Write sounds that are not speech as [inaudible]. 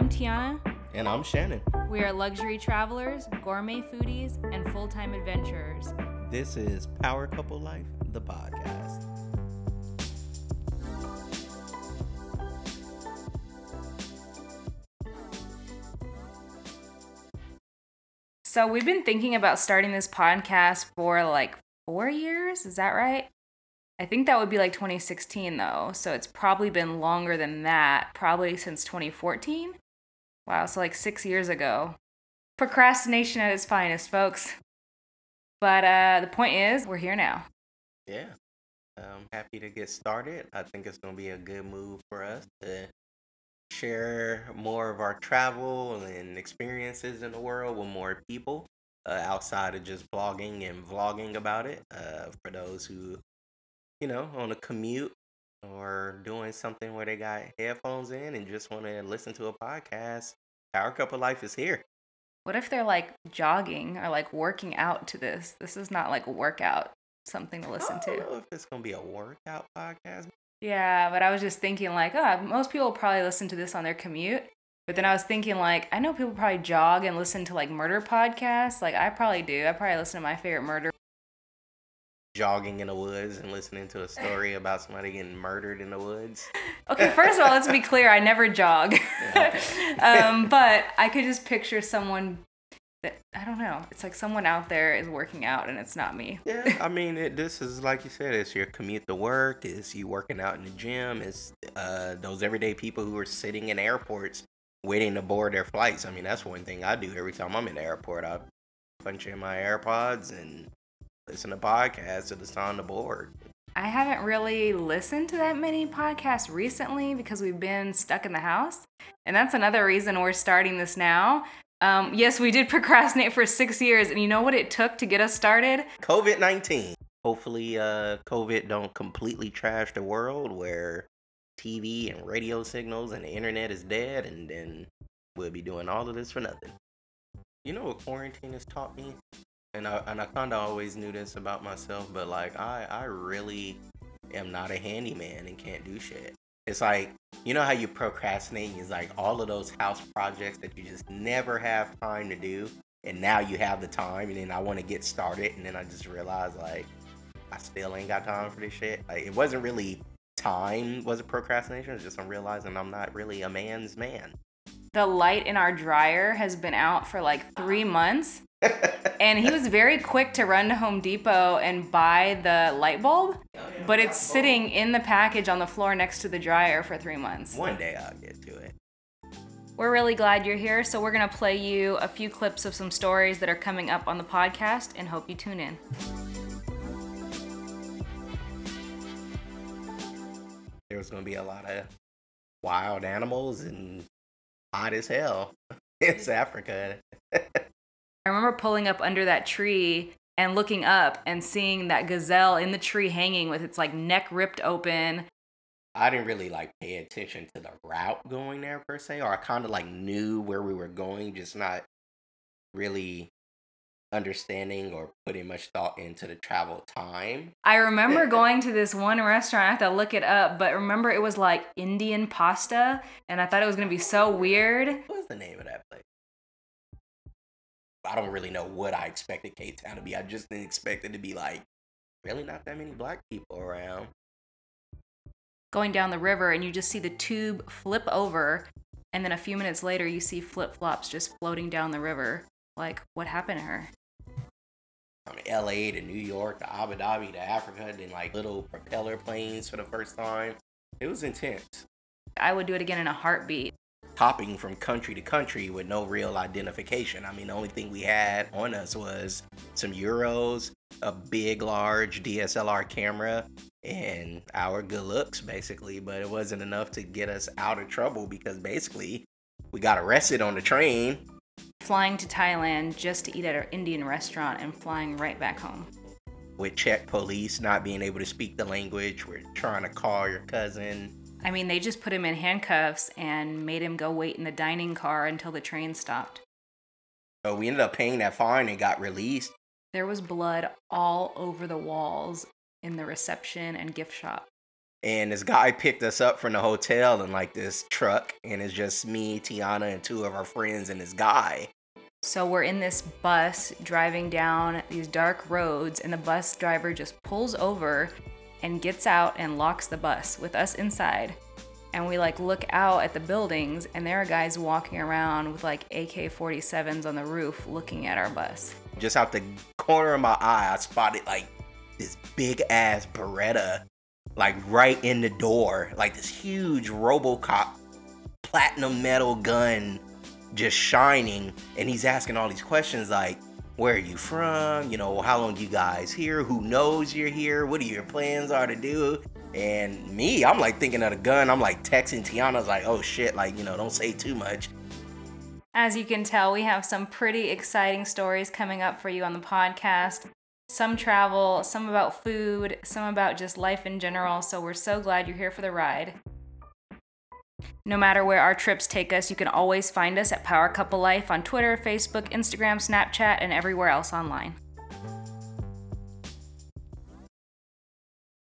I'm Tiana. And I'm Shannon. We are luxury travelers, gourmet foodies, and full time adventurers. This is Power Couple Life, the podcast. So, we've been thinking about starting this podcast for like four years. Is that right? I think that would be like 2016 though. So, it's probably been longer than that, probably since 2014. Wow, so like six years ago. Procrastination at its finest, folks. But uh, the point is, we're here now. Yeah. I'm happy to get started. I think it's going to be a good move for us to share more of our travel and experiences in the world with more people uh, outside of just blogging and vlogging about it. Uh, for those who, you know, on a commute or doing something where they got headphones in and just want to listen to a podcast, Power Couple Life is here. What if they're like jogging or like working out to this? This is not like a workout, something to listen I to. don't know if it's gonna be a workout podcast. Yeah, but I was just thinking like, oh, most people probably listen to this on their commute. But then I was thinking like, I know people probably jog and listen to like murder podcasts. Like I probably do. I probably listen to my favorite murder. Jogging in the woods and listening to a story about somebody getting murdered in the woods. Okay, first of all, let's be clear. I never jog. [laughs] um, but I could just picture someone that I don't know. It's like someone out there is working out and it's not me. Yeah, I mean, it, this is like you said, it's your commute to work, it's you working out in the gym, it's uh, those everyday people who are sitting in airports waiting to board their flights. I mean, that's one thing I do every time I'm in the airport. I punch in my AirPods and listen to podcasts at the on the board. I haven't really listened to that many podcasts recently because we've been stuck in the house. And that's another reason we're starting this now. Um, yes, we did [laughs] procrastinate for six years, and you know what it took to get us started? COVID nineteen. Hopefully, uh, COVID don't completely trash the world where TV and radio signals and the internet is dead, and then we'll be doing all of this for nothing. You know what quarantine has taught me, and I and I kind of always knew this about myself, but like I I really am not a handyman and can't do shit. It's like you know how you procrastinate is like all of those house projects that you just never have time to do, and now you have the time, and then I want to get started, and then I just realize like I still ain't got time for this shit. Like it wasn't really time was a procrastination. It's just I'm realizing I'm not really a man's man. The light in our dryer has been out for like three months. And he was very quick to run to Home Depot and buy the light bulb, but it's sitting in the package on the floor next to the dryer for three months. One day I'll get to it. We're really glad you're here, so we're going to play you a few clips of some stories that are coming up on the podcast and hope you tune in. There's gonna be a lot of wild animals and hot as hell. [laughs] It's Africa. [laughs] I remember pulling up under that tree and looking up and seeing that gazelle in the tree hanging with its like neck ripped open. I didn't really like pay attention to the route going there per se, or I kind of like knew where we were going, just not really understanding or putting much thought into the travel time. I remember [laughs] going to this one restaurant. I have to look it up, but remember it was like Indian pasta, and I thought it was gonna be so weird. What was the name of that place? I don't really know what I expected K Town to be. I just didn't expect it to be like really not that many black people around. Going down the river, and you just see the tube flip over, and then a few minutes later, you see flip flops just floating down the river. Like, what happened to her? From LA to New York to Abu Dhabi to Africa, then like little propeller planes for the first time. It was intense. I would do it again in a heartbeat. Hopping from country to country with no real identification. I mean, the only thing we had on us was some euros, a big, large DSLR camera, and our good looks, basically. But it wasn't enough to get us out of trouble because basically we got arrested on the train Flying to Thailand just to eat at an Indian restaurant and flying right back home. with Czech police not being able to speak the language. We're trying to call your cousin. I mean, they just put him in handcuffs and made him go wait in the dining car until the train stopped. So we ended up paying that fine and got released. There was blood all over the walls in the reception and gift shop. And this guy picked us up from the hotel in like this truck, and it's just me, Tiana, and two of our friends and this guy. So we're in this bus driving down these dark roads, and the bus driver just pulls over and gets out and locks the bus with us inside. And we like look out at the buildings, and there are guys walking around with like AK 47s on the roof looking at our bus. Just out the corner of my eye, I spotted like this big ass Beretta, like right in the door, like this huge Robocop platinum metal gun just shining and he's asking all these questions like where are you from you know how long you guys here who knows you're here what are your plans are to do? And me i'm like thinking of the gun. I'm like texting tiana's like oh shit like you know don't say too much. As you can tell we have some pretty exciting stories coming up for you on the podcast. Some travel some about food some about just life in general. So we're so glad you're here for the ride no matter where our trips take us, you can always find us at Power Couple Life on Twitter, Facebook, Instagram, Snapchat, and everywhere else online.